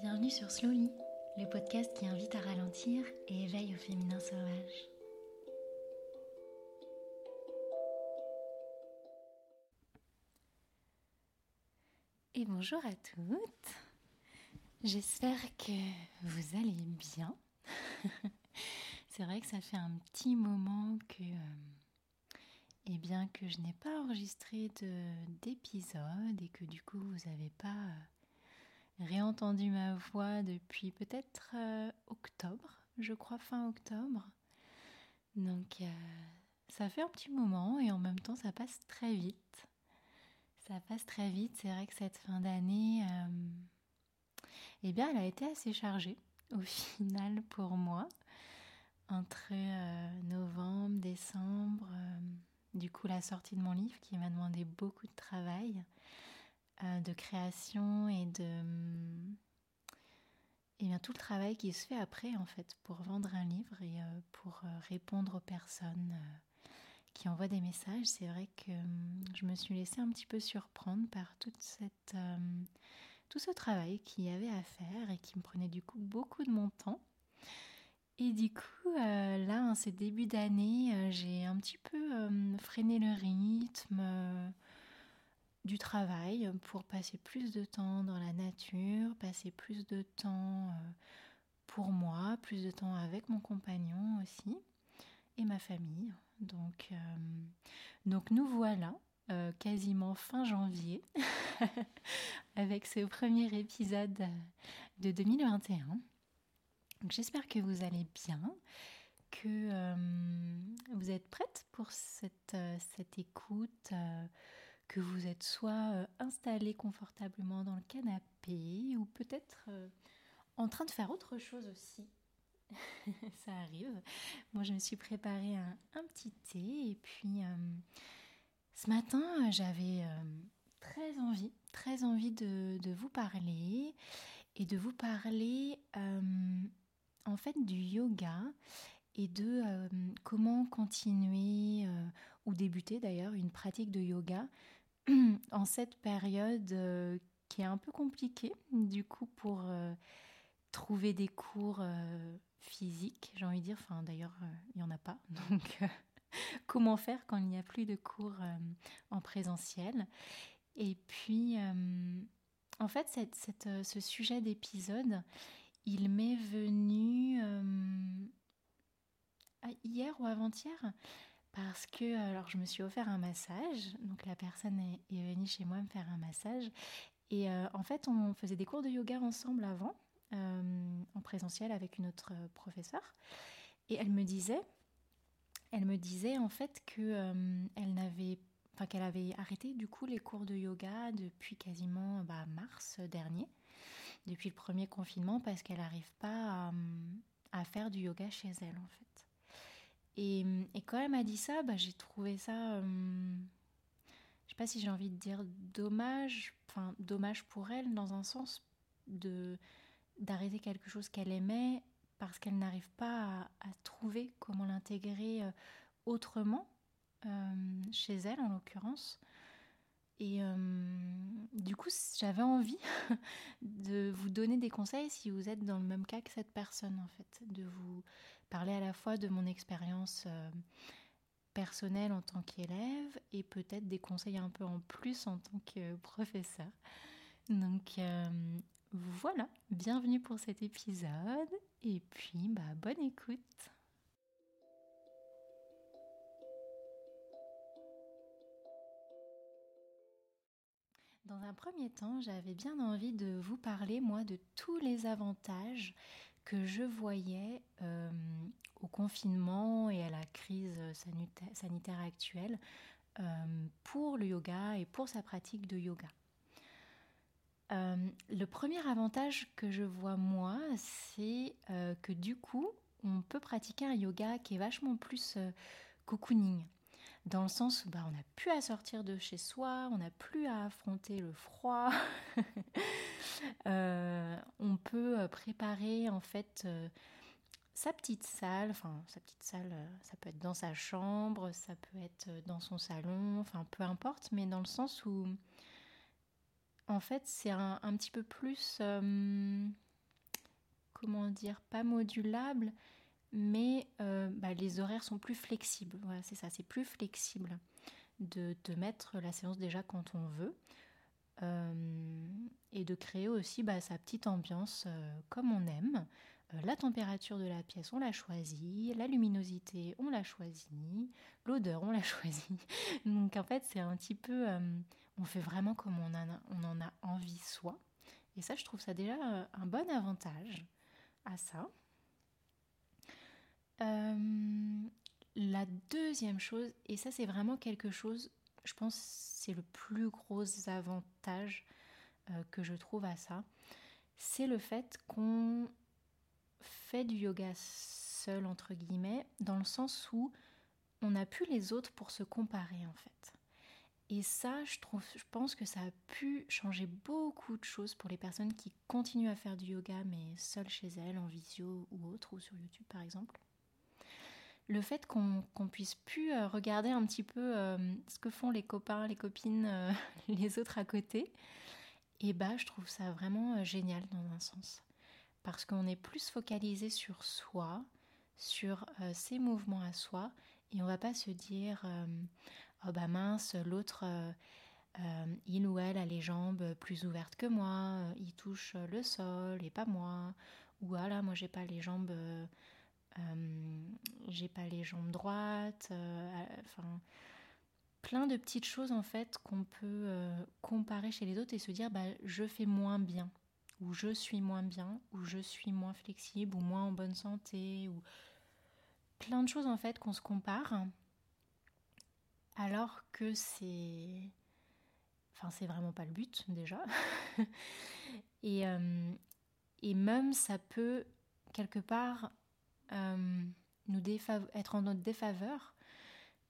Bienvenue sur Slowly, le podcast qui invite à ralentir et éveille au féminin sauvage. Et bonjour à toutes. J'espère que vous allez bien. C'est vrai que ça fait un petit moment que, euh, eh bien, que je n'ai pas enregistré d'épisode et que du coup vous n'avez pas euh, réentendu ma voix depuis peut-être euh, octobre, je crois fin octobre. Donc ça fait un petit moment et en même temps ça passe très vite. Ça passe très vite. C'est vrai que cette fin d'année, eh bien, elle a été assez chargée au final pour moi entre euh, novembre, décembre, euh, du coup la sortie de mon livre qui m'a demandé beaucoup de travail, euh, de création et de et bien tout le travail qui se fait après en fait pour vendre un livre et pour répondre aux personnes qui envoient des messages. C'est vrai que je me suis laissée un petit peu surprendre par toute cette tout ce travail qu'il y avait à faire et qui me prenait du coup beaucoup de mon temps. Et du coup, euh, là, en ces débuts d'année, euh, j'ai un petit peu euh, freiné le rythme du travail pour passer plus de temps dans la nature, passer plus de temps pour moi, plus de temps avec mon compagnon aussi et ma famille. Donc, donc nous voilà quasiment fin janvier avec ce premier épisode de 2021. J'espère que vous allez bien, que euh, vous êtes prête pour cette, euh, cette écoute, euh, que vous êtes soit installé confortablement dans le canapé ou peut-être en train de faire autre chose aussi. Ça arrive. Moi, je me suis préparé un, petit thé et puis ce matin, j'avais très envie, très envie de, vous parler et de vous parler en fait du yoga et de euh, comment continuer euh, ou débuter d'ailleurs une pratique de yoga en cette période euh, qui est un peu compliquée du coup pour trouver des cours physiques, j'ai envie de dire, enfin d'ailleurs il n'y en a pas, donc comment faire quand il n'y a plus de cours en présentiel? Et puis en fait ce sujet d'épisode, il m'est venu euh, hier ou avant-hier? Parce que alors je me suis offert un massage, donc la personne est, venue chez moi me faire un massage. Et euh, en fait on faisait des cours de yoga ensemble avant euh, en présentiel avec une autre professeure. Et elle me disait elle me disait en fait que elle n'avait enfin qu'elle avait arrêté du coup les cours de yoga depuis quasiment bah, mars dernier. Depuis le premier confinement parce qu'elle n'arrive pas à, faire du yoga chez elle en fait. Et, quand elle m'a dit ça, bah, j'ai trouvé ça, euh, je sais pas si j'ai envie de dire dommage, enfin dommage pour elle dans un sens de d'arrêter quelque chose qu'elle aimait parce qu'elle n'arrive pas à, trouver comment l'intégrer euh, autrement euh, chez elle en l'occurrence. Et euh, du coup, j'avais envie de vous donner des conseils si vous êtes dans le même cas que cette personne, en fait, de vous parler à la fois de mon expérience euh, personnelle en tant qu'élève et peut-être des conseils un peu en plus en tant que professeur. Donc euh, voilà, bienvenue pour cet épisode et puis bah, bonne écoute. Dans un premier temps, j'avais bien envie de vous parler, moi, de tous les avantages que je voyais euh, au confinement et à la crise sanitaire actuelle euh, pour le yoga et pour sa pratique de yoga. Euh, le premier avantage que je vois moi, c'est que du coup, on peut pratiquer un yoga qui est vachement plus cocooning dans le sens où bah, on n'a plus à sortir de chez soi, on n'a plus à affronter le froid. Euh, on peut euh, préparer en fait euh, sa petite salle, enfin sa petite salle, ça peut être dans sa chambre, ça peut être dans son salon, enfin peu importe, mais dans le sens où en fait, c'est un, petit peu plus, comment dire, pas modulable, mais bah, les horaires sont plus flexibles. Voilà, c'est ça, c'est plus flexible de, mettre la séance déjà quand on veut. et de créer aussi bah, sa petite ambiance comme on aime. Euh, la température de la pièce, on l'a choisie, la luminosité, on l'a choisie, l'odeur, on l'a choisie. Donc en fait, c'est un petit peu, euh, on fait vraiment comme on, en a envie soi. Et ça, je trouve ça déjà euh, un bon avantage à ça. La deuxième chose, et ça c'est vraiment quelque chose, je pense c'est le plus gros avantage que je trouve à ça, c'est le fait qu'on fait du yoga seul, entre guillemets, dans le sens où on n'a plus les autres pour se comparer, en fait. Et ça, je, je pense que ça a pu changer beaucoup de choses pour les personnes qui continuent à faire du yoga, mais seules chez elles, en visio ou autre, ou sur YouTube par exemple. Le fait qu'on puisse plus euh, regarder un petit peu euh, ce que font les copains, les copines, euh, les autres à côté, et eh bah ben, je trouve ça vraiment génial dans un sens. Parce qu'on est plus focalisé sur soi, sur ses mouvements à soi, et on va pas se dire oh bah mince, l'autre il ou elle a les jambes plus ouvertes que moi, il touche le sol et pas moi, ou ah là moi j'ai pas les jambes j'ai pas les jambes droites, enfin plein de petites choses en fait qu'on peut comparer chez les autres et se dire bah je fais moins bien où je suis moins bien, où je suis moins flexible, ou moins en bonne santé, ou plein de choses en fait qu'on se compare, alors que c'est, enfin c'est vraiment pas le but déjà, et, euh, et même ça peut quelque part euh, nous être en notre défaveur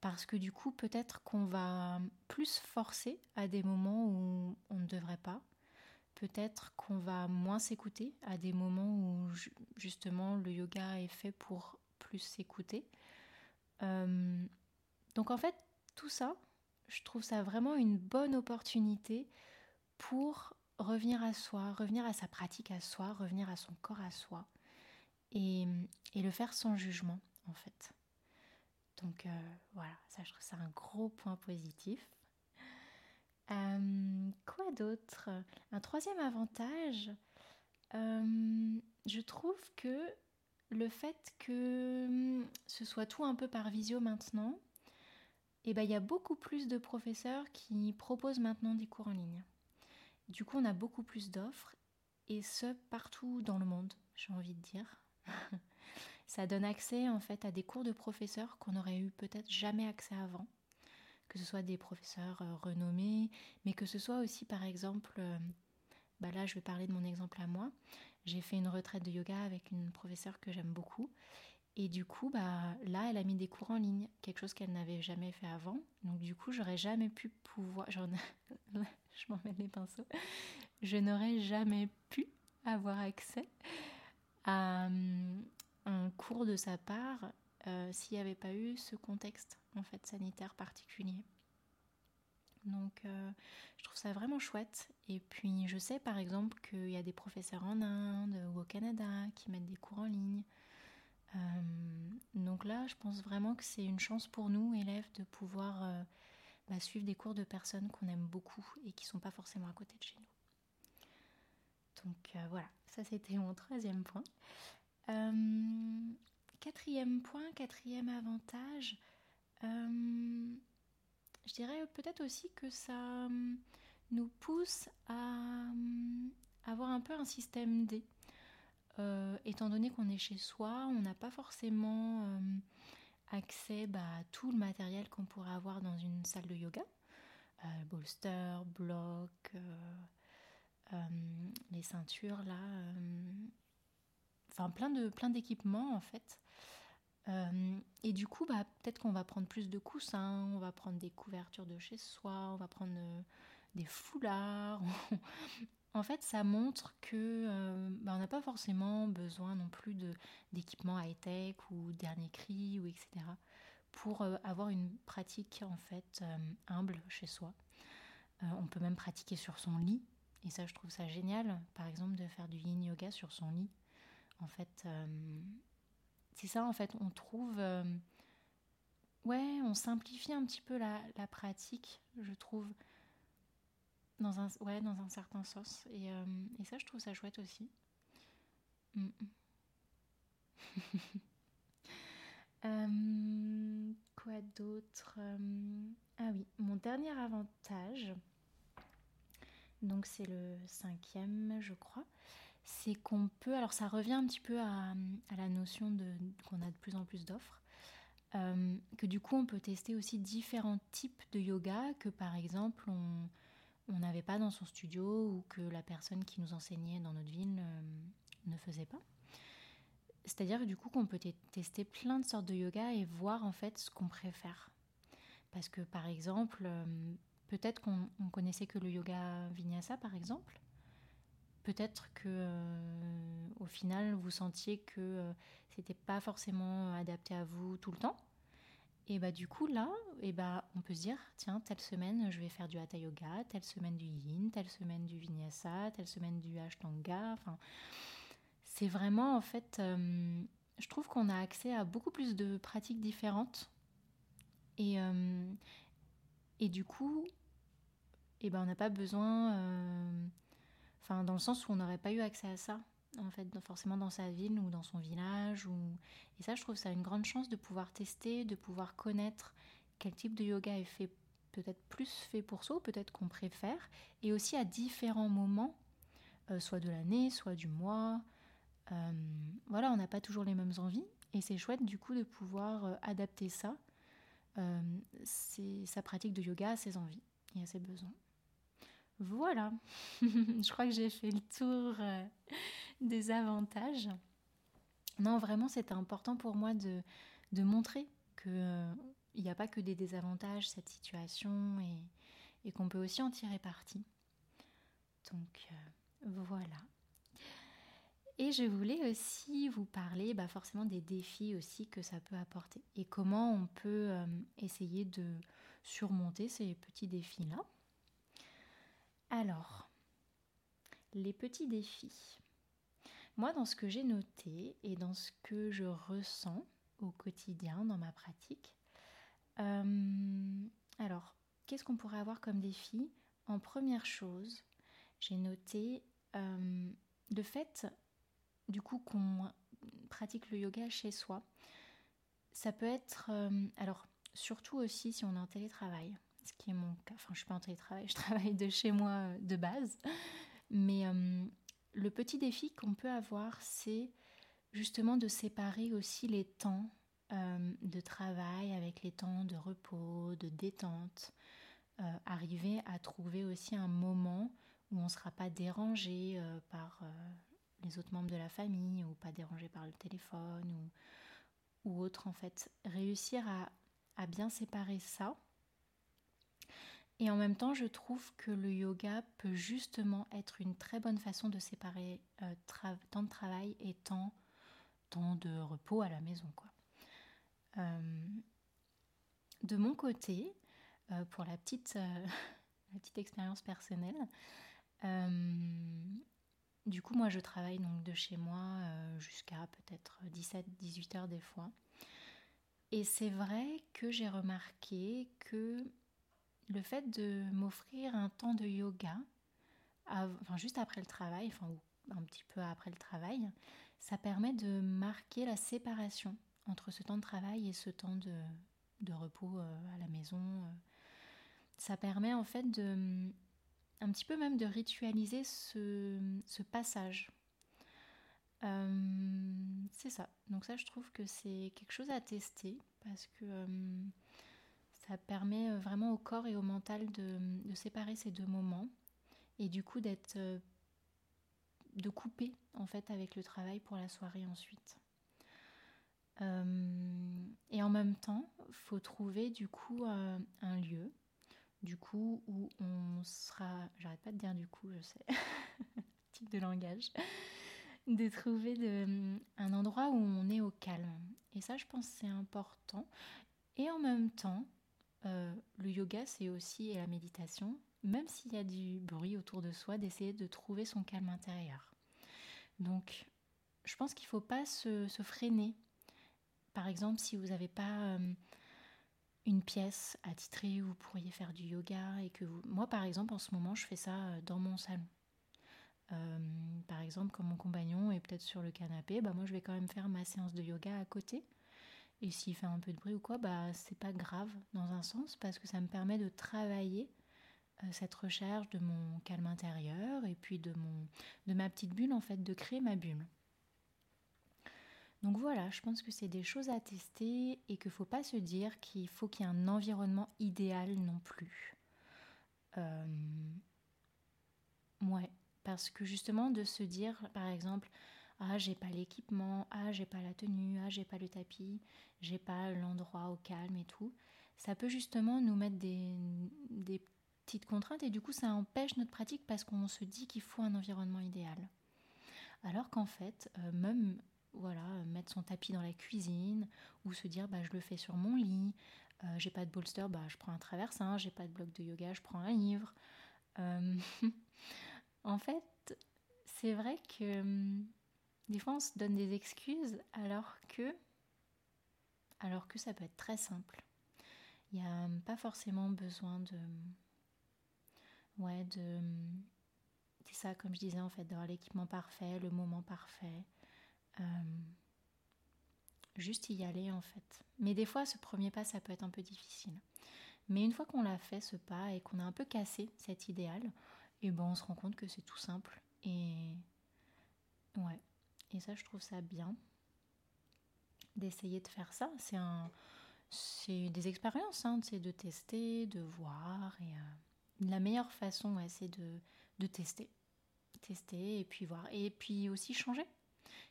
parce que du coup peut-être qu'on va plus forcer à des moments où on ne devrait pas peut-être qu'on va moins s'écouter à des moments où justement le yoga est fait pour plus s'écouter. Euh, donc en fait, tout ça, je trouve ça vraiment une bonne opportunité pour revenir à soi, revenir à sa pratique à soi, revenir à son corps à soi et, le faire sans jugement en fait. Donc euh, voilà, ça je trouve ça un gros point positif. Euh, quoi d'autre? Un troisième avantage, euh, je trouve que le fait que hum, ce soit tout un peu par visio maintenant, eh ben, il y a beaucoup plus de professeurs qui proposent maintenant des cours en ligne. Du coup, on a beaucoup plus d'offres, et ce, partout dans le monde, j'ai envie de dire. Ça donne accès en fait à des cours de professeurs qu'on n'aurait eu peut-être jamais accès avant que ce soit des professeurs euh, renommés, mais que ce soit aussi par exemple, euh, bah là je vais parler de mon exemple à moi, j'ai fait une retraite de yoga avec une professeure que j'aime beaucoup. Et du coup, bah, là, elle a mis des cours en ligne, quelque chose qu'elle n'avait jamais fait avant. Donc du coup, j'aurais jamais pu pouvoir... je m'en mets les pinceaux. Je n'aurais jamais pu avoir accès à hum, un cours de sa part euh, s'il n'y avait pas eu ce contexte en fait sanitaire particulier. Donc euh, je trouve ça vraiment chouette. Et puis je sais par exemple qu'il y a des professeurs en Inde ou au Canada qui mettent des cours en ligne. Euh, donc là, je pense vraiment que c'est une chance pour nous, élèves, de pouvoir bah, suivre des cours de personnes qu'on aime beaucoup et qui ne sont pas forcément à côté de chez nous. Donc voilà, ça c'était mon troisième point. Quatrième point, quatrième avantage, euh, je dirais peut-être aussi que ça euh, nous pousse à euh, avoir un peu un système D. étant donné qu'on est chez soi, on n'a pas forcément accès bah, à tout le matériel qu'on pourrait avoir dans une salle de yoga. bolster, bloc, les ceintures là, enfin plein de plein d'équipements en fait euh, et du coup, bah, peut-être qu'on va prendre plus de coussins, on va prendre des couvertures de chez soi, on va prendre euh, des foulards. en fait, ça montre que euh, bah, on n'a pas forcément besoin non plus d'équipements high-tech ou dernier cri ou etc. pour avoir une pratique en fait humble chez soi. on peut même pratiquer sur son lit et ça, je trouve ça génial, par exemple, de faire du yin yoga sur son lit. En fait, c'est ça, en fait, on trouve ouais, on simplifie un petit peu la, pratique, je trouve, dans un, ouais, dans un certain sens. Et, euh, ça, je trouve ça chouette aussi. Mm, mm. Euh, quoi d'autre euh, Ah oui, mon dernier avantage, donc c'est le cinquième, je crois, c'est qu'on peut, alors ça revient un petit peu à, la notion de qu'on a de plus en plus d'offres. Euh, que du coup on peut tester aussi différents types de yoga que par exemple on n'avait pas dans son studio ou que la personne qui nous enseignait dans notre ville euh, ne faisait pas. C'est-à-dire du coup qu'on peut tester plein de sortes de yoga et voir en fait ce qu'on préfère. Parce que par exemple, euh, peut-être qu'on connaissait que le yoga vinyasa par exemple. Peut-être que au final vous sentiez que c'était pas forcément adapté à vous tout le temps. Et bah du coup là, et bah on peut se dire tiens telle semaine je vais faire du hatha yoga, telle semaine du yin, telle semaine du vinyasa, telle semaine du ashtanga. Enfin, c'est vraiment en fait, euh, je trouve qu'on a accès à beaucoup plus de pratiques différentes. Et euh, et du coup, et ben on n'a pas besoin, euh, dans le sens où on n'aurait pas eu accès à ça en fait, forcément dans sa ville ou dans son village. Et ça, je trouve ça une grande chance de pouvoir tester, de pouvoir connaître quel type de yoga est fait, peut-être plus fait pour soi, peut-être qu'on préfère, et aussi à différents moments, euh, soit de l'année, soit du mois. Euh, voilà, on n'a pas toujours les mêmes envies, et c'est chouette du coup de pouvoir adapter ça, sa pratique de yoga à ses envies et à ses besoins. Voilà, je crois que j'ai fait le tour des avantages. Non, vraiment, c'était important pour moi de, montrer qu'il euh, n'y a pas que des désavantages, cette situation, et, qu'on peut aussi en tirer parti. Donc, euh, voilà. Et je voulais aussi vous parler bah, forcément des défis aussi que ça peut apporter et comment on peut euh, essayer de surmonter ces petits défis-là. Alors, les petits défis. Moi, dans ce que j'ai noté et dans ce que je ressens au quotidien dans ma pratique, euh, alors, qu'est-ce qu'on pourrait avoir comme défi? En première chose, j'ai noté euh, le fait, du coup, qu'on pratique le yoga chez soi. Ça peut être, euh, alors, surtout aussi si on est en télétravail, ce qui est mon cas. Enfin, je suis pas en télétravail, je travaille de chez moi de base, mais le petit défi qu'on peut avoir, c'est justement de séparer aussi les temps euh, de travail avec les temps de repos, de détente. Euh, arriver à trouver aussi un moment où on ne sera pas dérangé euh, par les autres membres de la famille ou pas dérangé par le téléphone ou, ou autre en fait. Réussir à, à bien séparer ça et en même temps, je trouve que le yoga peut justement être une très bonne façon de séparer euh, temps de travail et temps, temps de repos à la maison. Quoi. Euh, de mon côté, euh, pour la petite, petite expérience personnelle, du coup, moi, je travaille donc de chez moi jusqu'à peut-être 17-18 heures des fois. Et c'est vrai que j'ai remarqué que le fait de m'offrir un temps de yoga, enfin juste après le travail, enfin un petit peu après le travail, ça permet de marquer la séparation entre ce temps de travail et ce temps de, repos euh, à la maison. Euh. Ça permet en fait de un petit peu même de ritualiser ce, passage. Euh, c'est ça. Donc ça, je trouve que c'est quelque chose à tester parce que ça permet euh, vraiment au corps et au mental de, séparer ces deux moments et du coup d'être euh, de couper en fait avec le travail pour la soirée ensuite. Euh, et en même temps, faut trouver du coup un lieu, du coup où on sera, j'arrête pas de dire du coup, je sais, type de langage, de trouver un endroit où on est au calme. Et ça, je pense, c'est important. Et en même temps, euh, le yoga, c'est aussi, et la méditation, même s'il y a du bruit autour de soi, d'essayer de trouver son calme intérieur. Donc, je pense qu'il ne faut pas se, freiner. Par exemple, si vous n'avez pas euh, une pièce attitrée où vous pourriez faire du yoga et que. Moi, par exemple, en ce moment, je fais ça euh, dans mon salon. Par exemple, quand mon compagnon est peut-être sur le canapé, bah moi je vais quand même faire ma séance de yoga à côté. Et s'il fait un peu de bruit ou quoi, bah c'est pas grave dans un sens parce que ça me permet de travailler euh, cette recherche de mon calme intérieur et puis de, mon, de ma petite bulle en fait, de créer ma bulle. Donc voilà, je pense que c'est des choses à tester et qu'il ne faut pas se dire qu'il faut qu'il y ait un environnement idéal non plus. Euh, ouais, parce que justement de se dire par exemple, ah j'ai pas l'équipement, ah j'ai pas la tenue, ah j'ai pas le tapis, j'ai pas l'endroit au calme et tout, ça peut justement nous mettre des, petites contraintes et du coup ça empêche notre pratique parce qu'on se dit qu'il faut un environnement idéal. Alors qu'en fait, euh, même voilà, mettre son tapis dans la cuisine ou se dire bah je le fais sur mon lit, euh, j'ai pas de bolster, bah je prends un traversin, j'ai pas de bloc de yoga, je prends un livre. Euh, en fait, c'est vrai que des fois on se donne des excuses alors que alors que ça peut être très simple. Il n'y a hum, pas forcément besoin de ouais, de. C'est ça, comme je disais, en fait, d'avoir l'équipement parfait, le moment parfait. Euh, juste y aller, en fait. Mais des fois, ce premier pas, ça peut être un peu difficile. Mais une fois qu'on l'a fait, ce pas, et qu'on a un peu cassé cet idéal, et eh ben, on se rend compte que c'est tout simple. Et. Ouais. Et ça, je trouve ça bien d'essayer de faire ça. C'est un. C'est des expériences, hein, c'est de tester, de voir et. Euh, la meilleure façon, c'est de, tester. Tester et puis voir. Et puis aussi changer.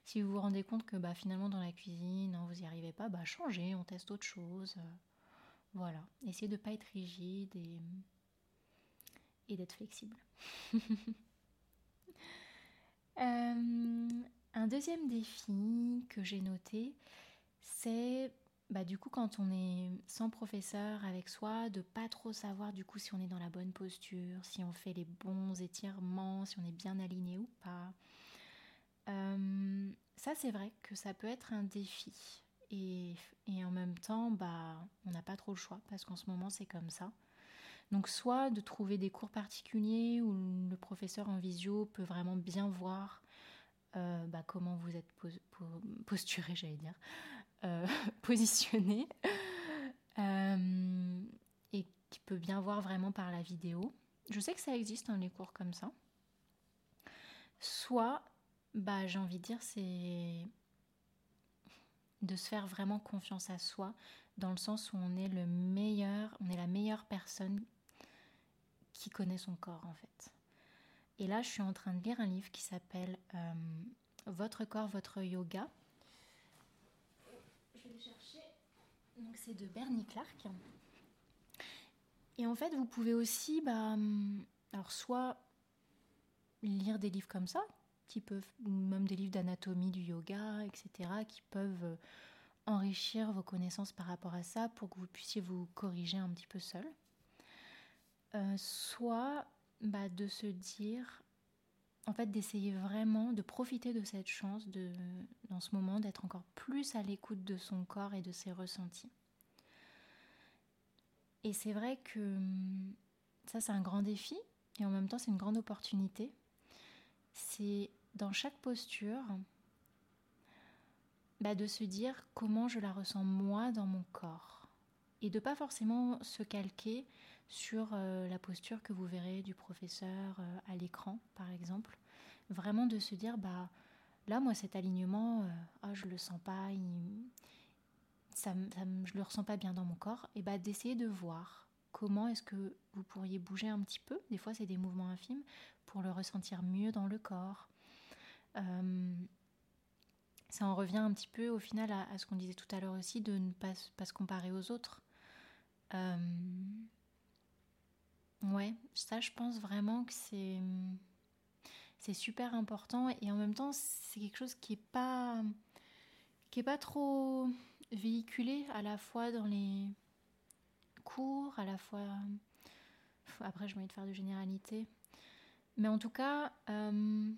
Si vous vous rendez compte que bah, finalement dans la cuisine, vous n'y arrivez pas, bah, changez, on teste autre chose. Voilà. Essayez de ne pas être rigide et, et d'être flexible. Euh, un deuxième défi que j'ai noté, c'est bah, du coup, quand on est sans professeur avec soi, de pas trop savoir du coup si on est dans la bonne posture, si on fait les bons étirements, si on est bien aligné ou pas. Euh, ça, c'est vrai que ça peut être un défi. Et, et en même temps, bah, on n'a pas trop le choix parce qu'en ce moment, c'est comme ça. Donc, soit de trouver des cours particuliers où le professeur en visio peut vraiment bien voir euh, bah, comment vous êtes posturé, j'allais dire, euh, positionné euh, et qui peut bien voir vraiment par la vidéo. Je sais que ça existe dans les cours comme ça. Soit, bah, j'ai envie de dire, c'est de se faire vraiment confiance à soi, dans le sens où on est le meilleur, on est la meilleure personne qui connaît son corps en fait. Et là, je suis en train de lire un livre qui s'appelle euh, Votre corps, votre yoga Donc c'est de Bernie Clark. Et en fait, vous pouvez aussi, bah, hum, alors soit lire des livres comme ça, qui peuvent, ou même des livres d'anatomie, du yoga, etc., qui peuvent euh, enrichir vos connaissances par rapport à ça pour que vous puissiez vous corriger un petit peu seul. Euh, soit bah, de se dire, en fait, d'essayer vraiment de profiter de cette chance de, dans ce moment, d'être encore plus à l'écoute de son corps et de ses ressentis. Et c'est vrai que hum, ça, c'est un grand défi et en même temps, c'est une grande opportunité. C'est dans chaque posture bah, de se dire comment je la ressens moi dans mon corps et de pas forcément se calquer sur euh, la posture que vous verrez du professeur euh, à l'écran, par exemple. Vraiment de se dire, bah là, moi, cet alignement, euh, ah, je le sens pas, je le ressens pas bien dans mon corps. Et bah d'essayer de voir comment est-ce que vous pourriez bouger un petit peu. Des fois, c'est des mouvements infimes pour le ressentir mieux dans le corps. ça en revient un petit peu au final à, ce qu'on disait tout à l'heure aussi, de ne pas se comparer aux autres. Ouais, ça je pense vraiment que c'est c'est super important et en même temps c'est quelque chose qui est pas qui est pas trop véhiculé à la fois dans les cours, à la fois Après, je vais de faire de généralité. Mais en tout cas, euh,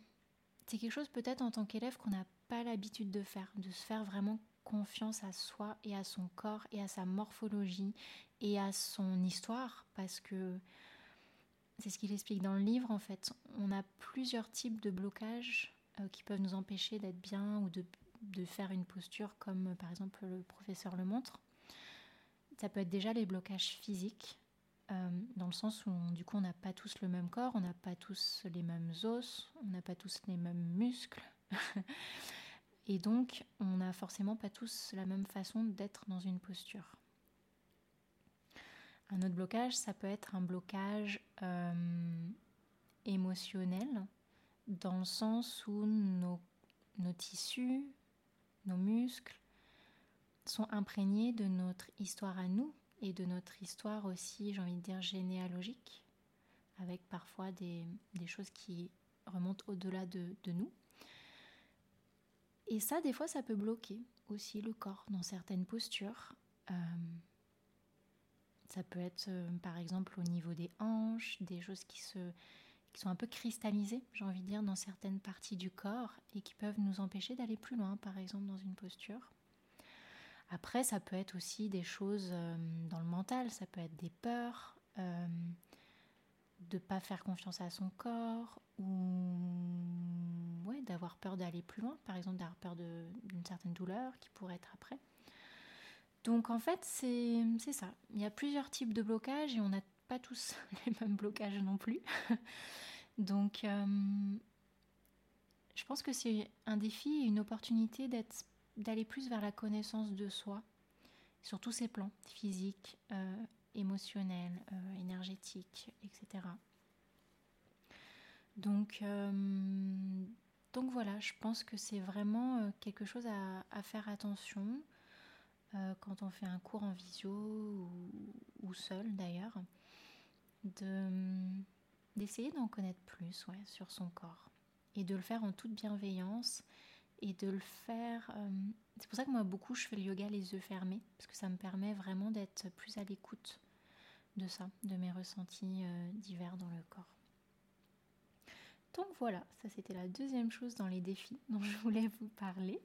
c'est quelque chose peut-être en tant qu'élève qu'on n'a pas l'habitude de faire, de se faire vraiment confiance à soi et à son corps et à sa morphologie et à son histoire, parce que c'est ce qu'il explique dans le livre en fait. On a plusieurs types de blocages euh, qui peuvent nous empêcher d'être bien ou de, faire une posture comme par exemple le professeur le montre. Ça peut être déjà les blocages physiques, euh, dans le sens où du coup on n'a pas tous le même corps, on n'a pas tous les mêmes os, on n'a pas tous les mêmes muscles. Et donc on n'a forcément pas tous la même façon d'être dans une posture. Un autre blocage, ça peut être un blocage euh, émotionnel, dans le sens où nos, tissus, nos muscles sont imprégnés de notre histoire à nous, et de notre histoire aussi, j'ai envie de dire, généalogique, avec parfois des, choses qui remontent au-delà de, nous. Et ça, des fois, ça peut bloquer aussi le corps dans certaines postures. Euh, ça peut être, euh, par exemple, au niveau des hanches, des choses qui, se, qui sont un peu cristallisées, j'ai envie de dire, dans certaines parties du corps et qui peuvent nous empêcher d'aller plus loin, par exemple, dans une posture. Après, ça peut être aussi des choses euh, dans le mental, ça peut être des peurs, euh, de ne pas faire confiance à son corps ou ouais, d'avoir peur d'aller plus loin, par exemple d'avoir peur d'une certaine douleur qui pourrait être après. Donc en fait, c'est ça. Il y a plusieurs types de blocages et on n'a pas tous les mêmes blocages non plus. Donc euh, je pense que c'est un défi et une opportunité d'aller plus vers la connaissance de soi, sur tous ces plans, physiques, euh, émotionnels, euh, énergétiques, etc. Donc, euh, donc voilà, je pense que c'est vraiment quelque chose à, faire attention quand on fait un cours en visio ou, seul d'ailleurs, d'essayer d'en connaître plus sur son corps et de le faire en toute bienveillance et de le faire. Euh, c'est pour ça que moi, beaucoup, je fais le yoga les yeux fermés, parce que ça me permet vraiment d'être plus à l'écoute de ça, de mes ressentis euh, divers dans le corps. Donc voilà, ça c'était la deuxième chose dans les défis dont je voulais vous parler.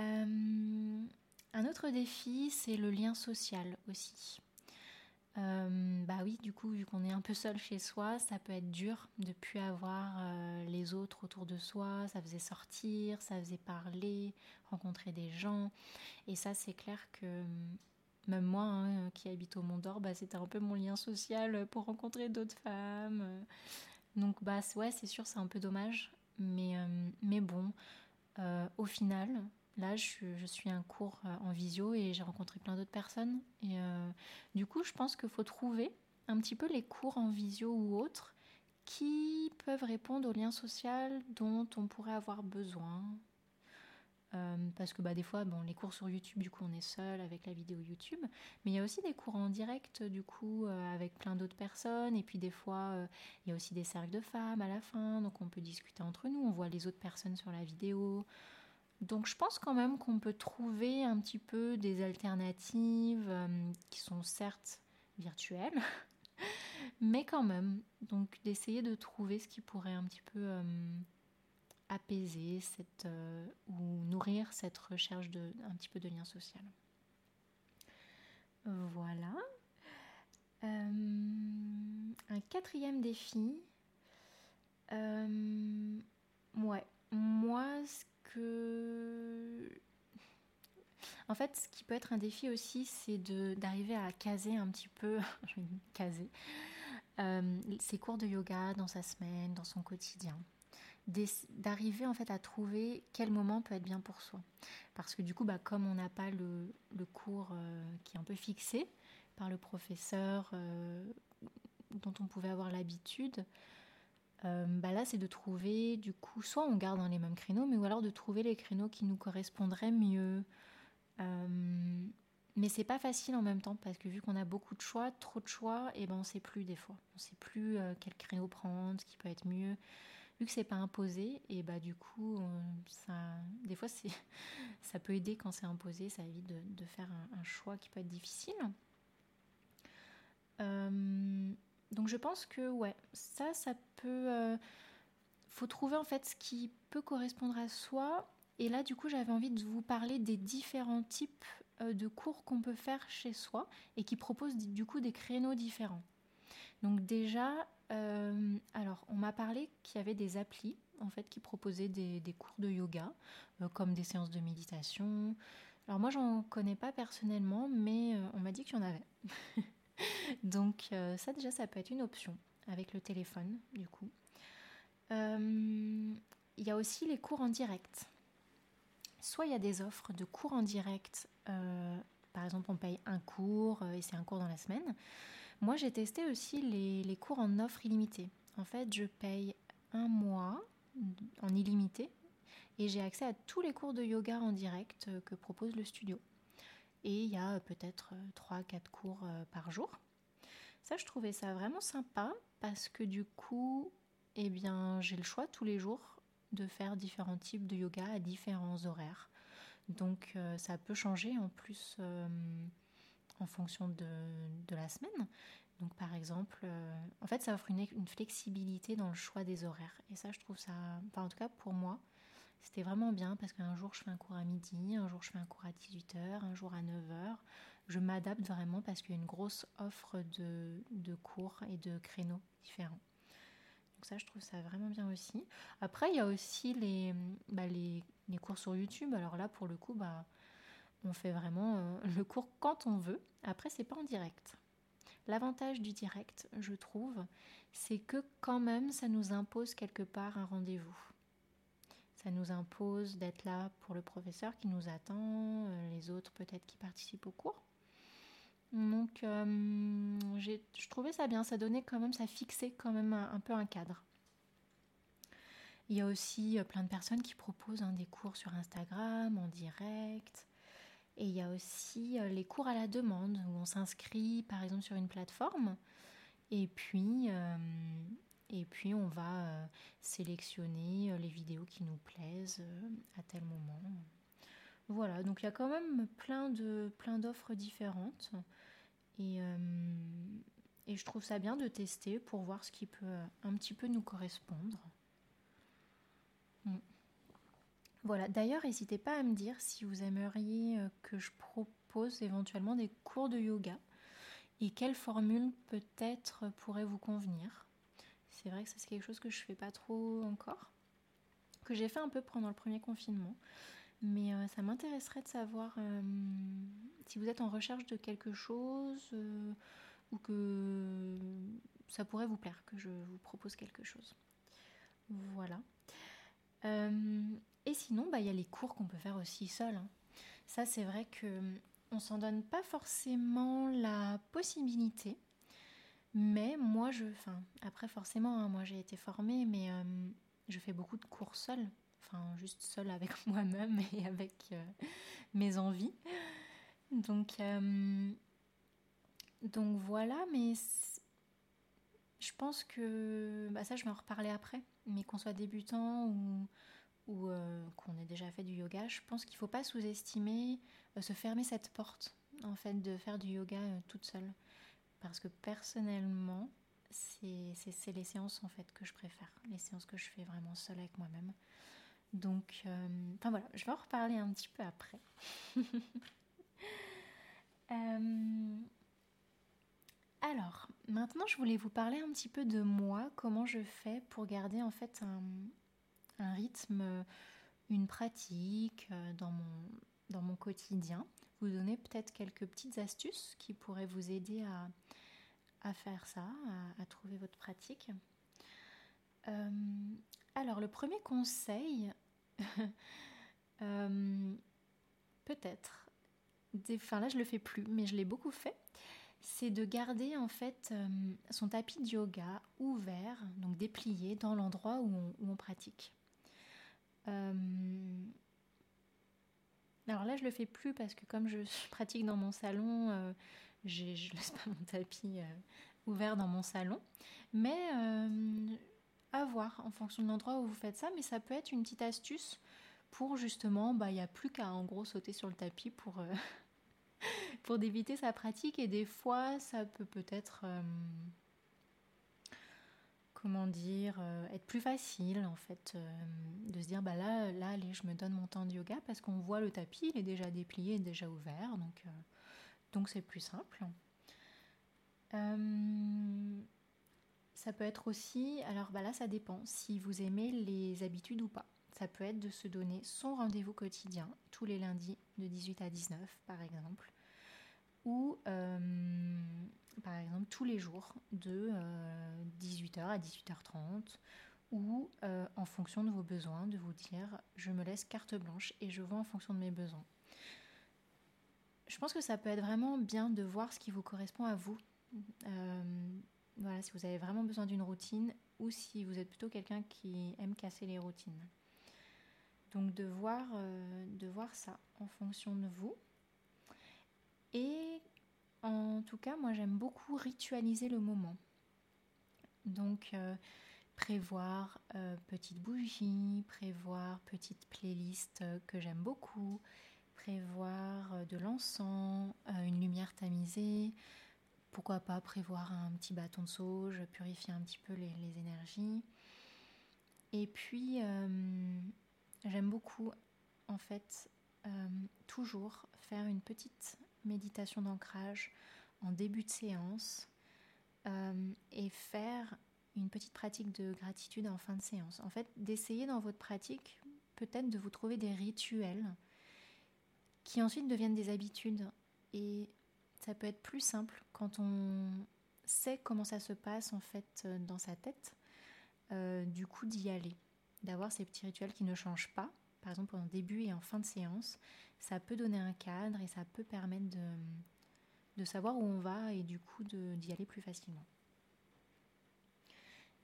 Euh, un autre défi, c'est le lien social aussi. Euh, bah oui, du coup, vu qu'on est un peu seul chez soi, ça peut être dur de plus avoir euh, les autres autour de soi. Ça faisait sortir, ça faisait parler, rencontrer des gens. Et ça, c'est clair que même moi, hein, qui habite au Mont d'Or, bah, c'était un peu mon lien social pour rencontrer d'autres femmes. Donc, bah ouais, c'est sûr, c'est un peu dommage. Mais, mais bon, au final, Là, je, suis un cours euh, en visio et j'ai rencontré plein d'autres personnes. Et euh, du coup, je pense qu'il faut trouver un petit peu les cours en visio ou autres qui peuvent répondre au lien social dont on pourrait avoir besoin. Euh, parce que bah, des fois, bon, les cours sur YouTube, du coup, on est seul avec la vidéo YouTube. Mais il y a aussi des cours en direct, du coup, avec plein d'autres personnes. Et puis des fois, il y a aussi des cercles de femmes à la fin. Donc on peut discuter entre nous. On voit les autres personnes sur la vidéo. Donc je pense quand même qu'on peut trouver un petit peu des alternatives euh, qui sont certes virtuelles, mais quand même. Donc d'essayer de trouver ce qui pourrait un petit peu euh, apaiser cette, euh, ou nourrir cette recherche de un petit peu de lien social. Voilà. un quatrième défi. ouais, moi, En fait, ce qui peut être un défi aussi, c'est d'arriver à caser un petit peu, caser, euh, ses cours de yoga dans sa semaine, dans son quotidien. D'arriver en fait à trouver quel moment peut être bien pour soi. Parce que du coup, bah, comme on n'a pas le, le cours euh, qui est un peu fixé par le professeur euh, dont on pouvait avoir l'habitude, euh, bah là, c'est de trouver, du coup, soit on garde dans les mêmes créneaux, mais ou alors de trouver les créneaux qui nous correspondraient mieux. Euh, mais c'est pas facile en même temps parce que vu qu'on a beaucoup de choix, trop de choix, et eh ben on sait plus des fois. On sait plus euh, quel créneau prendre, ce qui peut être mieux. Vu que c'est pas imposé, et bah du coup, ça, des fois c'est, ça peut aider quand c'est imposé, ça évite de, faire un, choix qui peut être difficile. Donc je pense que ouais, ça, ça peut. faut trouver en fait ce qui peut correspondre à soi. Et là, du coup, j'avais envie de vous parler des différents types de cours qu'on peut faire chez soi et qui proposent du coup des créneaux différents. Donc déjà, alors on m'a parlé qu'il y avait des applis en fait qui proposaient des, cours de yoga, comme des séances de méditation. Alors moi, j'en connais pas personnellement, mais on m'a dit qu'il y en avait. Donc euh, ça déjà, ça peut être une option avec le téléphone, du coup. Euh, il y a aussi les cours en direct. Soit il y a des offres de cours en direct, euh, par exemple on paye un cours et c'est un cours dans la semaine. Moi j'ai testé aussi les, les, cours en offre illimitée. En fait je paye un mois en illimité et j'ai accès à tous les cours de yoga en direct que propose le studio et il y a peut-être 3-4 euh, cours euh, par jour. Ça, je trouvais ça vraiment sympa parce que du coup, eh bien, j'ai le choix tous les jours de faire différents types de yoga à différents horaires. Donc, euh, ça peut changer en plus en fonction de, de, la semaine. Donc, par exemple, en fait, ça offre une, une, flexibilité dans le choix des horaires. Et ça, je trouve ça, enfin, en tout cas pour moi, c'était vraiment bien parce qu'un jour je fais un cours à midi, un jour je fais un cours à 18h, un jour à 9h. Je m'adapte vraiment parce qu'il y a une grosse offre de, cours et de créneaux différents. Donc ça, je trouve ça vraiment bien aussi. Après, il y a aussi les, bah, les, cours sur YouTube. Alors là, pour le coup, bah, on fait vraiment euh, le cours quand on veut. Après, c'est pas en direct. L'avantage du direct, je trouve, c'est que quand même, ça nous impose quelque part un rendez-vous. Ça nous impose d'être là pour le professeur qui nous attend, euh, les autres peut-être qui participent au cours. Donc euh, je trouvais ça bien, ça donnait quand même, ça fixait quand même un, peu un cadre. Il y a aussi euh, plein de personnes qui proposent hein, des cours sur Instagram, en direct. Et il y a aussi les cours à la demande, où on s'inscrit par exemple sur une plateforme. Et puis, et puis on va euh, sélectionner euh, les vidéos qui nous plaisent euh, à tel moment. Voilà, donc il y a quand même plein de plein d'offres différentes. Et, je trouve ça bien de tester pour voir ce qui peut un petit peu nous correspondre. Mm. Voilà, d'ailleurs, n'hésitez pas à me dire si vous aimeriez que je propose éventuellement des cours de yoga et quelle formule peut-être pourrait vous convenir. C'est vrai que c'est quelque chose que je fais pas trop encore, que j'ai fait un peu pendant le premier confinement. Mais euh, ça m'intéresserait de savoir euh, si vous êtes en recherche de quelque chose euh, ou que ça pourrait vous plaire, que je vous propose quelque chose. Voilà. et sinon, bah, il y a les cours qu'on peut faire aussi seul. Hein. Ça, c'est vrai que on s'en donne pas forcément la possibilité. Mais moi, je. Enfin, après, forcément, hein, moi j'ai été formée, mais euh, je fais beaucoup de cours seule. Enfin, juste seule avec moi-même et avec euh, mes envies. Donc, euh, donc voilà, mais je pense que. Bah, ça, je vais en reparler après. Mais qu'on soit débutant ou, ou qu'on ait déjà fait du yoga, je pense qu'il ne faut pas sous-estimer, se fermer cette porte, en fait, de faire du yoga toute seule parce que personnellement, c'est les séances en fait que je préfère, les séances que je fais vraiment seule avec moi-même. Donc, euh, voilà, je vais en reparler un petit peu après. Euh, alors, maintenant, je voulais vous parler un petit peu de moi, comment je fais pour garder en fait un, rythme, une pratique euh, dans mon quotidien. Vous donner peut-être quelques petites astuces qui pourraient vous aider à, faire ça, à, trouver votre pratique. Euh, alors, le premier conseil, euh, peut-être, enfin là je le fais plus, mais je l'ai beaucoup fait, c'est de garder en fait euh, son tapis de yoga ouvert, donc déplié dans l'endroit où, on, pratique. Alors là je le fais plus parce que comme je pratique dans mon salon, je ne laisse pas mon tapis euh, ouvert dans mon salon. Mais euh, à voir en fonction de l'endroit où vous faites ça. Mais ça peut être une petite astuce pour justement, bah, il n'y a plus qu'à en gros sauter sur le tapis pour, euh, pour débuter sa pratique et des fois ça peut peut-être euh, comment dire euh, être plus facile en fait de se dire bah là là je me donne mon temps de yoga parce qu'on voit le tapis il est déjà déplié déjà ouvert donc donc c'est plus simple. Ça peut être aussi alors bah là ça dépend si vous aimez les habitudes ou pas. Ça peut être de se donner son rendez-vous quotidien tous les lundis de 18 à 19 par exemple, ou euh, par exemple tous les jours de 18h euh, à 18h30, ou euh, en fonction de vos besoins, de vous dire je me laisse carte blanche et je vois en fonction de mes besoins. Je pense que ça peut être vraiment bien de voir ce qui vous correspond à vous. voilà, si vous avez vraiment besoin d'une routine ou si vous êtes plutôt quelqu'un qui aime casser les routines. Donc de voir, de voir ça en fonction de vous. Et en tout cas, moi j'aime beaucoup ritualiser le moment. Donc euh, prévoir euh, petite bougie, prévoir petite playlist que j'aime beaucoup, prévoir de l'encens, une lumière tamisée, pourquoi pas prévoir un petit bâton de sauge, purifier un petit peu les, énergies. Et puis J'aime beaucoup, en fait, euh, toujours faire une petite méditation d'ancrage en début de séance euh, et faire une petite pratique de gratitude en fin de séance. En fait, d'essayer dans votre pratique peut-être de vous trouver des rituels qui ensuite deviennent des habitudes. Et ça peut être plus simple quand on sait comment ça se passe en fait dans sa tête, euh, du coup d'y aller d'avoir ces petits rituels qui ne changent pas, par exemple en début et en fin de séance, ça peut donner un cadre et ça peut permettre de, savoir où on va et du coup d'y aller plus facilement.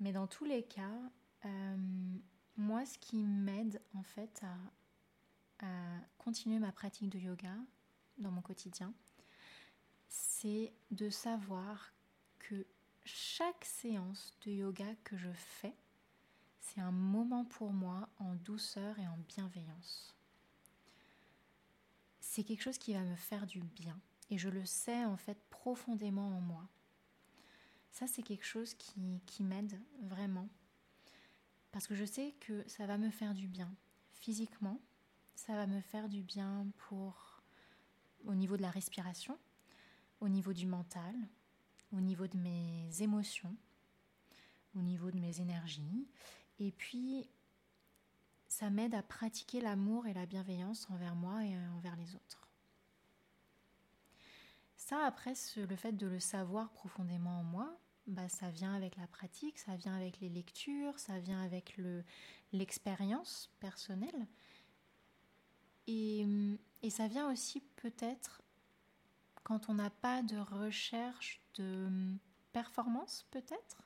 Mais dans tous les cas, euh, moi ce qui m'aide en fait à continuer ma pratique de yoga dans mon quotidien, c'est de savoir que chaque séance de yoga que je fais, c'est un moment pour moi en douceur et en bienveillance. C'est quelque chose qui va me faire du bien et je le sais en fait profondément en moi. Ça c'est quelque chose qui, m'aide vraiment parce que je sais que ça va me faire du bien physiquement, ça va me faire du bien pour au niveau de la respiration, au niveau du mental, au niveau de mes émotions, au niveau de mes énergies et puis, ça m'aide à pratiquer l'amour et la bienveillance envers moi et envers les autres. Ça, après, le fait de le savoir profondément en moi, bah, ça vient avec la pratique, ça vient avec les lectures, ça vient avec l'expérience personnelle. Et ça vient aussi peut-être quand on n'a pas de recherche de performance, peut-être.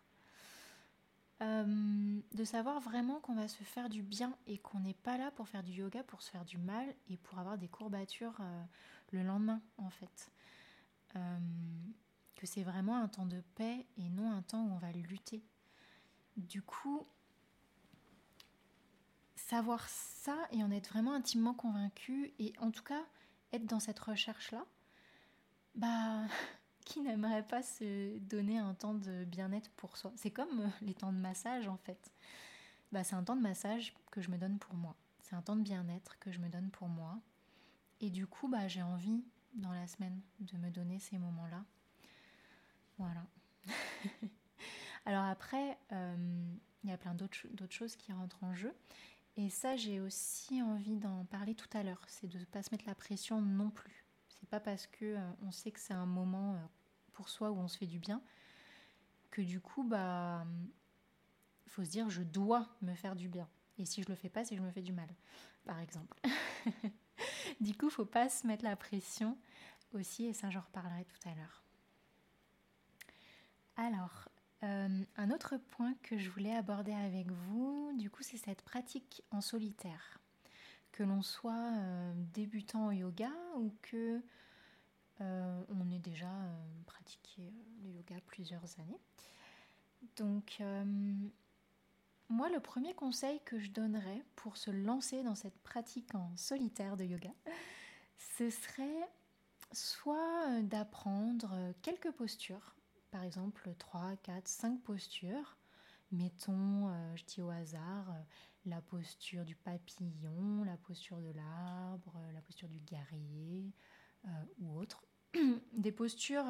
De savoir vraiment qu'on va se faire du bien et qu'on n'est pas là pour faire du yoga pour se faire du mal et pour avoir des courbatures euh, le lendemain en fait. Euh, que c'est vraiment un temps de paix et non un temps où on va lutter. Du coup, savoir ça et en être vraiment intimement convaincu et en tout cas être dans cette recherche-là, bah qui n'aimerait pas se donner un temps de bien-être pour soi C'est comme euh, les temps de massage en fait. Bah, c'est un temps de massage que je me donne pour moi. C'est un temps de bien-être que je me donne pour moi. Et du coup, bah, j'ai envie dans la semaine de me donner ces moments-là. Voilà. Alors après, euh, il y a plein d'autres choses qui rentrent en jeu. Et ça, j'ai aussi envie d'en parler tout à l'heure. C'est de ne pas se mettre la pression non plus. C'est pas parce que euh, on sait que c'est un moment pour soi où on se fait du bien, que du coup, bah, faut se dire je dois me faire du bien. Et si je le fais pas, c'est que je me fais du mal, par exemple. du coup, faut pas se mettre la pression aussi, et ça, j'en reparlerai tout à l'heure. Alors, euh, un autre point que je voulais aborder avec vous, du coup, c'est cette pratique en solitaire. Que l'on soit euh, débutant au yoga ou que euh, on est déjà euh, pratiqué euh, le yoga plusieurs années. Donc, moi, le premier conseil que je donnerais pour se lancer dans cette pratique en solitaire de yoga, ce serait soit d'apprendre quelques postures, par exemple 3, 4, 5 postures. Mettons, je dis au hasard, la posture du papillon, la posture de l'arbre, la posture du guerrier ou autre. Des postures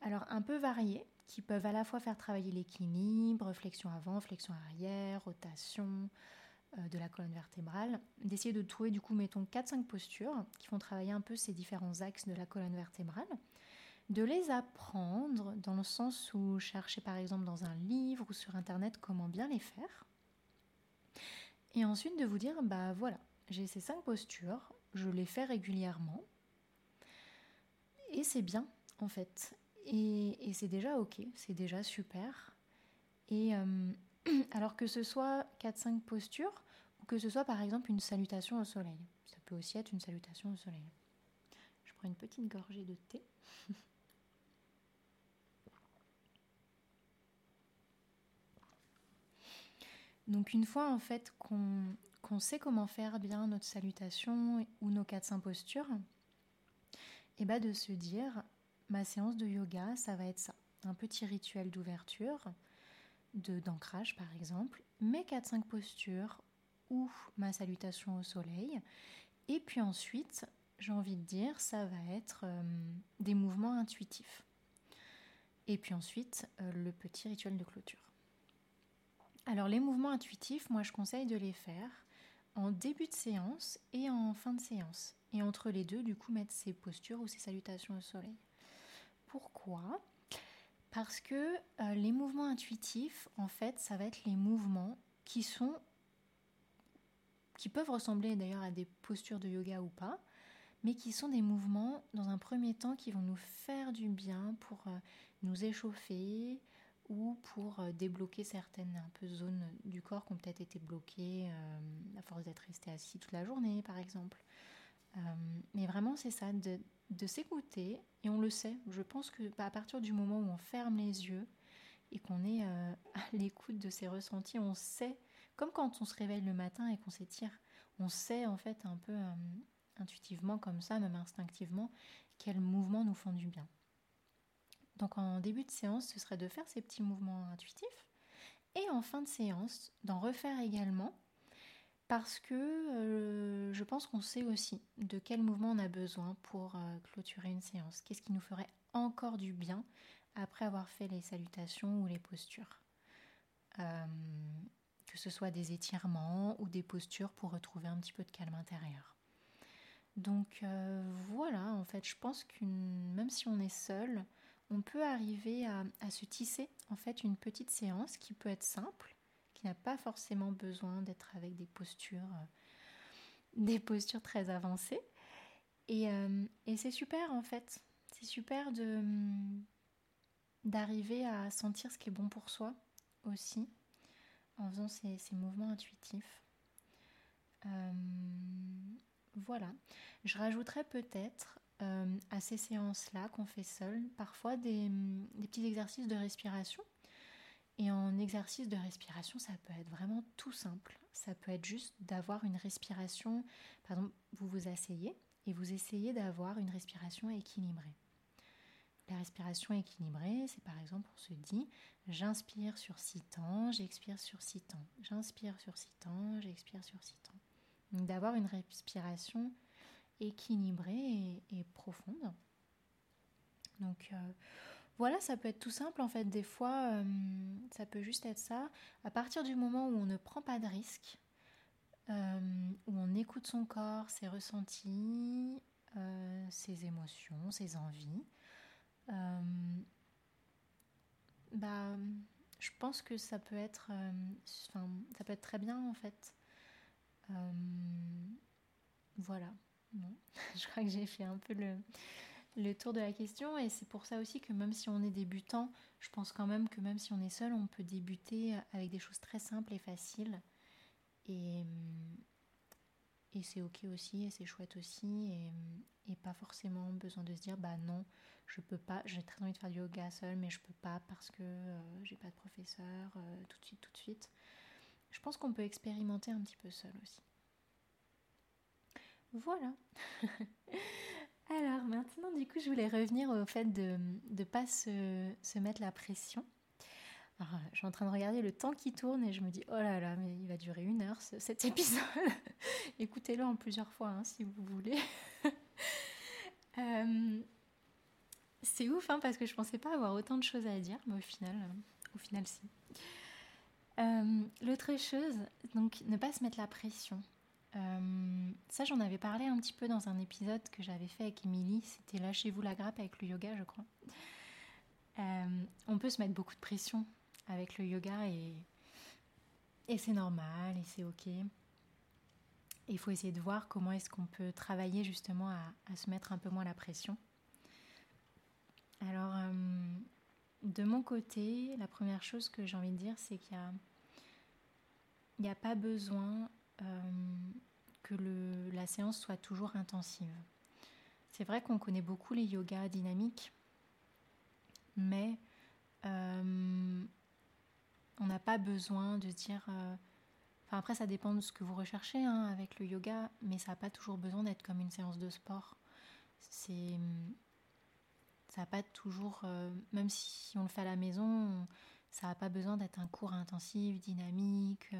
alors un peu variées qui peuvent à la fois faire travailler l'équilibre, flexion avant, flexion arrière, rotation euh, de la colonne vertébrale, d'essayer de trouver du coup mettons 4-5 postures qui font travailler un peu ces différents axes de la colonne vertébrale, de les apprendre dans le sens où chercher par exemple dans un livre ou sur internet comment bien les faire, et ensuite de vous dire bah voilà, j'ai ces 5 postures, je les fais régulièrement, et c'est bien en fait. Et, c'est déjà ok, c'est déjà super. Et euh, alors que ce soit 4-5 postures, ou que ce soit par exemple une salutation au soleil. Ça peut aussi être une salutation au soleil. Je prends une petite gorgée de thé. Donc une fois en fait qu'on sait comment faire bien notre salutation ou nos 4-5 postures, et eh bah ben, de se dire ma séance de yoga, ça va être ça. Un petit rituel d'ouverture, de d'ancrage par exemple, mes 4-5 postures ou ma salutation au soleil. Et puis ensuite, j'ai envie de dire, ça va être euh, des mouvements intuitifs. Et puis ensuite, euh, le petit rituel de clôture. Alors les mouvements intuitifs, moi je conseille de les faire en début de séance et en fin de séance. Et entre les deux, du coup, mettre ces postures ou ces salutations au soleil. Pourquoi? Parce que euh, les mouvements intuitifs, en fait, ça va être les mouvements qui sont qui peuvent ressembler d'ailleurs à des postures de yoga ou pas, mais qui sont des mouvements dans un premier temps qui vont nous faire du bien pour euh, nous échauffer ou pour euh, débloquer certaines zones du corps qui ont peut-être été bloquées à force d'être resté assis toute la journée par exemple. mais vraiment c'est ça, de, s'écouter, et on le sait, je pense que bah, à partir du moment où on ferme les yeux et qu'on est euh, à l'écoute de ses ressentis, on sait, comme quand on se réveille le matin et qu'on s'étire, on sait en fait un peu euh, intuitivement comme ça, même instinctivement, quels mouvements nous font du bien. Donc en début de séance, ce serait de faire ces petits mouvements intuitifs et en fin de séance, d'en refaire également parce que euh, je pense qu'on sait aussi de quel mouvement on a besoin pour euh, clôturer une séance. Qu'est-ce qui nous ferait encore du bien après avoir fait les salutations ou les postures? Euh, que ce soit des étirements ou des postures pour retrouver un petit peu de calme intérieur. Donc voilà, en fait, je pense que même si on est seul, on peut arriver à, se tisser en fait une petite séance qui peut être simple qui n'a pas forcément besoin d'être avec des postures, euh, des postures très avancées. Euh, et, c'est super en fait. C'est super de d'arriver à sentir ce qui est bon pour soi aussi en faisant ces, mouvements intuitifs. Euh, voilà. Je rajouterais peut-être à ces séances-là qu'on fait seul, parfois des, petits exercices de respiration et en exercice de respiration, ça peut être vraiment tout simple. Ça peut être juste d'avoir une respiration, par exemple, vous vous asseyez et vous essayez d'avoir une respiration équilibrée. La respiration équilibrée, c'est par exemple, on se dit, j'inspire sur 6 temps, j'expire sur 6 temps. J'inspire sur 6 temps, j'expire sur 6 temps. Donc d'avoir une respiration équilibrée et, profonde. Donc euh, voilà, ça peut être tout simple en fait. Des fois, euh, ça peut juste être ça. À partir du moment où on ne prend pas de risque, euh, où on écoute son corps, ses ressentis, euh, ses émotions, ses envies, bah, je pense que ça peut être, ça peut être très bien en fait. voilà. je crois que j'ai fait un peu le, le tour de la question et c'est pour ça aussi que même si on est débutant, je pense quand même que même si on est seul, on peut débuter avec des choses très simples et faciles. Et, et c'est ok aussi et c'est chouette aussi et, et, pas forcément besoin de se dire bah non, je peux pas, j'ai très envie de faire du yoga seul mais je peux pas parce que euh, j'ai pas de professeur euh, tout de suite, tout de suite. Je pense qu'on peut expérimenter un petit peu seul aussi. Voilà. Alors maintenant, du coup, je voulais revenir au fait de ne pas se, se, mettre la pression. Alors, je suis en train de regarder le temps qui tourne et je me dis, oh là là, mais il va durer une heure cet épisode. Écoutez-le en plusieurs fois hein, si vous voulez. Euh, c'est ouf hein, parce que je pensais pas avoir autant de choses à dire, mais au final, euh, au final si. Euh, l'autre chose, donc ne pas se mettre la pression. Euh, ça, j'en avais parlé un petit peu dans un épisode que j'avais fait avec Émilie. C'était Lâchez-vous la grappe avec le yoga, je crois. Euh, on peut se mettre beaucoup de pression avec le yoga et, c'est normal et c'est ok. Il faut essayer de voir comment est-ce qu'on peut travailler justement à, se mettre un peu moins la pression. Alors, euh, de mon côté, la première chose que j'ai envie de dire, c'est qu'il n'y a, a pas besoin que le, la séance soit toujours intensive. C'est vrai qu'on connaît beaucoup les yogas dynamiques, mais euh, on n'a pas besoin de dire. Euh, après, ça dépend de ce que vous recherchez hein, avec le yoga, mais ça n'a pas toujours besoin d'être comme une séance de sport. C'est. Ça n'a pas toujours. Euh, même si on le fait à la maison, ça n'a pas besoin d'être un cours intensif, dynamique.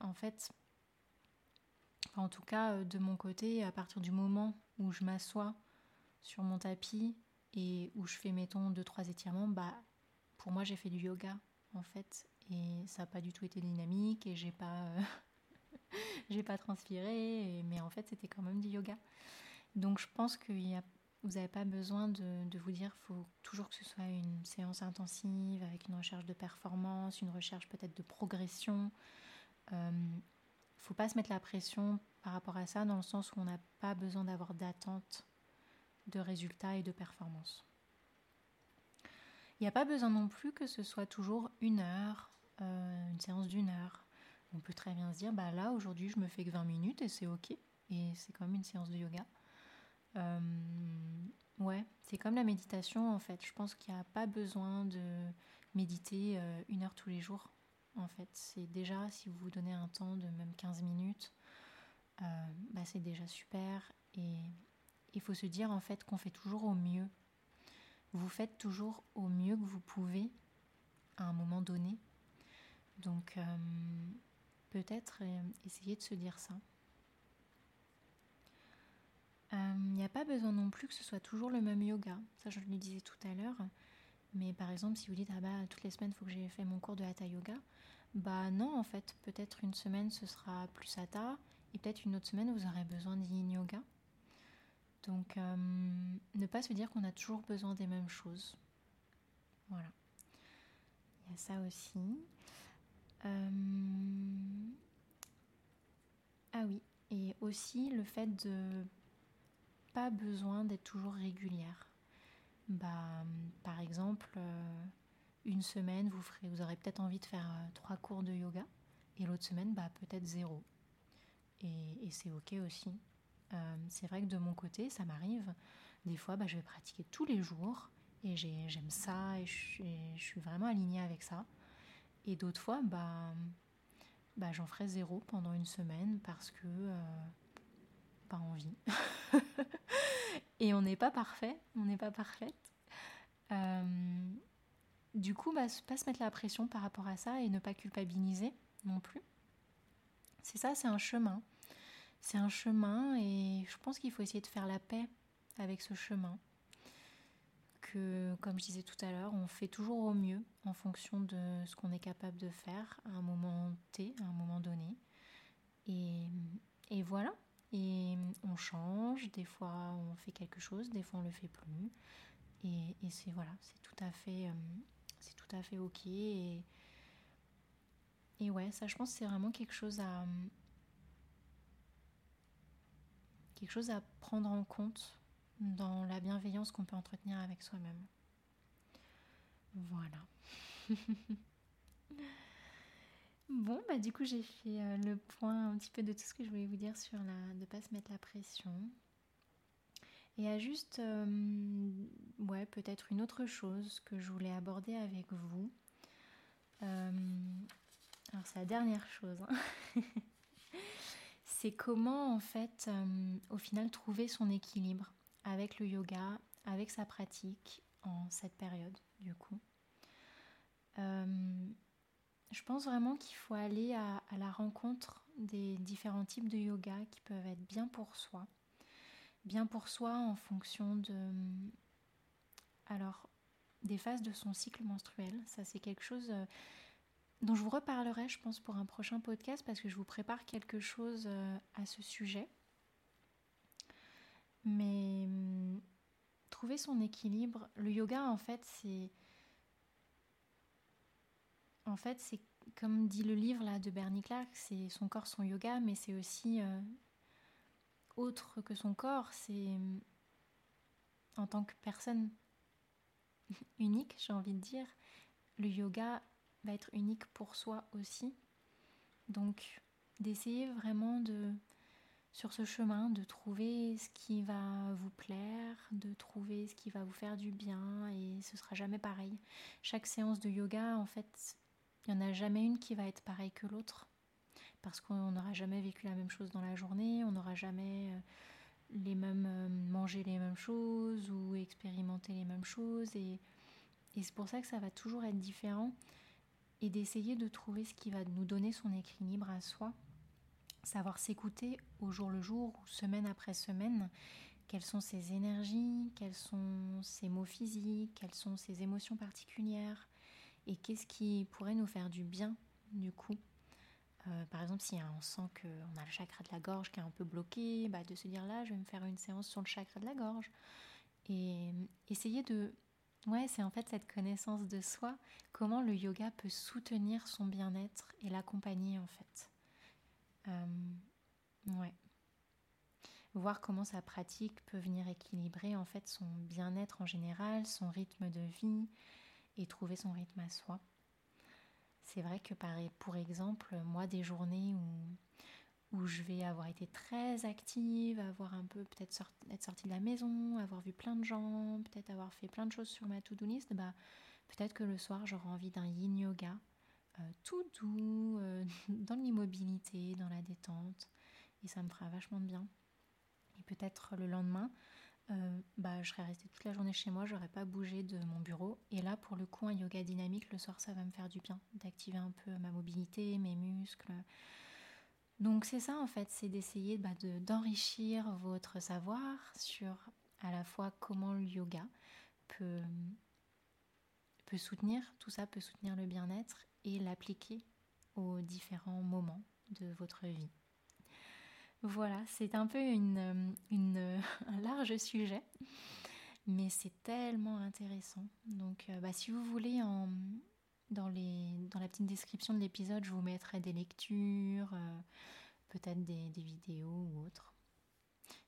En fait, en tout cas, euh, de mon côté, à partir du moment où je m'assois sur mon tapis et où je fais, mettons, deux, trois étirements, bah, pour moi, j'ai fait du yoga, en fait. Et ça n'a pas du tout été dynamique et j'ai pas, euh, j'ai pas transpiré, mais en fait, c'était quand même du yoga. Donc, je pense que vous n'avez pas besoin de, de vous dire faut toujours que ce soit une séance intensive avec une recherche de performance, une recherche peut-être de progression. Euh, faut pas se mettre la pression par rapport à ça dans le sens où on n'a pas besoin d'avoir d'attente de résultats et de performance. Il n'y a pas besoin non plus que ce soit toujours une heure, euh, une séance d'une heure. On peut très bien se dire, bah là aujourd'hui je me fais que 20 minutes et c'est ok, et c'est comme une séance de yoga. Euh, ouais, c'est comme la méditation en fait. Je pense qu'il n'y a pas besoin de méditer euh, une heure tous les jours en fait. C'est déjà, si vous vous donnez un temps de même 15 minutes, euh, bah c'est déjà super. Et il faut se dire en fait qu'on fait toujours au mieux. Vous faites toujours au mieux que vous pouvez à un moment donné. Donc euh, peut-être euh, essayer de se dire ça. Il n'y a pas besoin non plus que ce soit toujours le même yoga. Ça, je le disais tout à l'heure. Mais par exemple, si vous dites, ah bah, toutes les semaines, il faut que j'ai fait mon cours de Hatha Yoga, bah non, en fait, peut-être une semaine, ce sera plus Hatha, et peut-être une autre semaine, vous aurez besoin d'Yin Yoga. Donc, euh, ne pas se dire qu'on a toujours besoin des mêmes choses. Voilà. Il y a ça aussi. Euh... Ah oui, et aussi le fait de pas besoin d'être toujours régulière. Bah, par exemple, euh, une semaine, vous, aurez peut-être envie de faire euh, trois cours de yoga, et l'autre semaine, bah, peut-être zéro. Et, c'est ok aussi. Euh, c'est vrai que de mon côté, ça m'arrive. Des fois, bah, je vais pratiquer tous les jours, et j'aime ça, et je, et je, suis vraiment alignée avec ça. Et d'autres fois, bah, bah, j'en ferai zéro pendant une semaine parce que euh, pas envie. et on n'est pas parfait, on n'est pas parfaite. Euh, du coup, bah, pas se mettre la pression par rapport à ça et ne pas culpabiliser non plus. C'est ça, c'est un chemin. C'est un chemin et je pense qu'il faut essayer de faire la paix avec ce chemin. Que, comme je disais tout à l'heure, on fait toujours au mieux en fonction de ce qu'on est capable de faire à un moment T, à un moment donné. Et, voilà. Et on change, des fois on fait quelque chose, des fois on le fait plus. Et, et c'est voilà, c'est tout à fait, euh, c'est tout à fait ok. Et, et ouais, ça, je pense, c'est vraiment quelque chose à quelque chose à prendre en compte dans la bienveillance qu'on peut entretenir avec soi-même. Voilà. Bon, bah du coup j'ai fait euh, le point un petit peu de tout ce que je voulais vous dire sur la, de pas se mettre la pression. Et à juste, euh, peut-être une autre chose que je voulais aborder avec vous. Euh, alors c'est la dernière chose. Hein. c'est comment en fait euh, au final trouver son équilibre avec le yoga, avec sa pratique en cette période du coup. Je pense vraiment qu'il faut aller à, la rencontre des différents types de yoga qui peuvent être bien pour soi. Bien pour soi en fonction de... Alors, des phases de son cycle menstruel. Ça, c'est quelque chose euh, dont je vous reparlerai, je pense, pour un prochain podcast parce que je vous prépare quelque chose euh, à ce sujet. Mais hum, trouver son équilibre, le yoga, en fait, c'est. En fait, c'est comme dit le livre là de Bernie Clark, c'est son corps, son yoga, mais c'est aussi euh, autre que son corps. C'est hum, en tant que personne unique, j'ai envie de dire, le yoga va être unique pour soi aussi. Donc d'essayer vraiment de, sur ce chemin, de trouver ce qui va vous plaire, de trouver ce qui va vous faire du bien et ce sera jamais pareil. Chaque séance de yoga, en fait, il n'y en a jamais une qui va être pareille que l'autre parce qu'on n'aura jamais vécu la même chose dans la journée, on n'aura jamais euh, les mêmes euh, mangé les mêmes choses ou expérimenté les mêmes choses et, et c'est pour ça que ça va toujours être différent et d'essayer de trouver ce qui va nous donner son équilibre à soi, savoir s'écouter au jour le jour ou semaine après semaine, quelles sont ses énergies, quels sont ses mots physiques, quelles sont ses émotions particulières et qu'est-ce qui pourrait nous faire du bien du coup. Euh, par exemple, si on sent qu'on a le chakra de la gorge qui est un peu bloqué, bah, de se dire là, je vais me faire une séance sur le chakra de la gorge. Et essayer de, Ouais, c'est en fait cette connaissance de soi, comment le yoga peut soutenir son bien-être et l'accompagner en fait. Euh, ouais. Voir comment sa pratique peut venir équilibrer en fait son bien-être en général, son rythme de vie et trouver son rythme à soi. C'est vrai que par, pour exemple, moi des journées où où je vais avoir été très active, avoir un peu peut-être être sortie de la maison, avoir vu plein de gens, peut-être avoir fait plein de choses sur ma to-do list, bah, peut-être que le soir j'aurai envie d'un yin yoga euh, tout doux, euh, dans l'immobilité, dans la détente, et ça me fera vachement de bien. Et peut-être le lendemain, euh, bah, je serai restée toute la journée chez moi, j'aurais pas bougé de mon bureau. Et là, pour le coup, un yoga dynamique, le soir, ça va me faire du bien, d'activer un peu ma mobilité, mes muscles, donc c'est ça en fait, c'est d'essayer bah, d'enrichir votre savoir sur à la fois comment le yoga peut, peut soutenir, tout ça peut soutenir le bien-être et l'appliquer aux différents moments de votre vie. Voilà, c'est un peu une, un large sujet, mais c'est tellement intéressant. Donc euh, bah, si vous voulez dans, la petite description de l'épisode, je vous mettrai des lectures, euh, peut-être des, vidéos ou autres,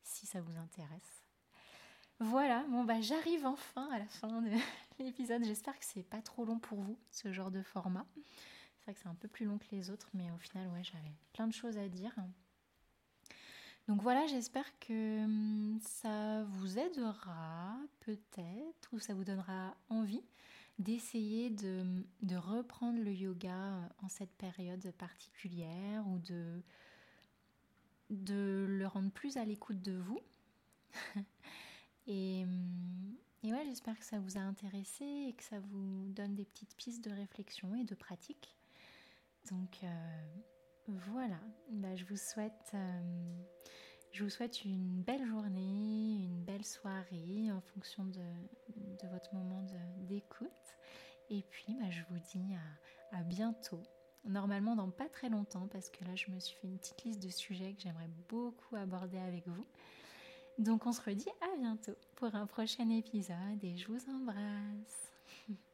si ça vous intéresse. Voilà, bon bah j'arrive enfin à la fin de l'épisode. J'espère que c'est pas trop long pour vous, ce genre de format. C'est vrai que c'est un peu plus long que les autres, mais au final, j'avais plein de choses à dire. Donc voilà, j'espère que hum, ça vous aidera peut-être, ou ça vous donnera envie d'essayer de, reprendre le yoga euh, en cette période particulière ou de, de le rendre plus à l'écoute de vous. et, hum, et, ouais, j'espère que ça vous a intéressé et que ça vous donne des petites pistes de réflexion et de pratique. Donc euh, voilà, bah, je vous souhaite... Euh, je vous souhaite une belle journée, une belle soirée en fonction de, votre moment d'écoute. Et puis, bah, je vous dis à, bientôt. Normalement, dans pas très longtemps, parce que là, je me suis fait une petite liste de sujets que j'aimerais beaucoup aborder avec vous. Donc, on se redit à bientôt pour un prochain épisode et je vous embrasse.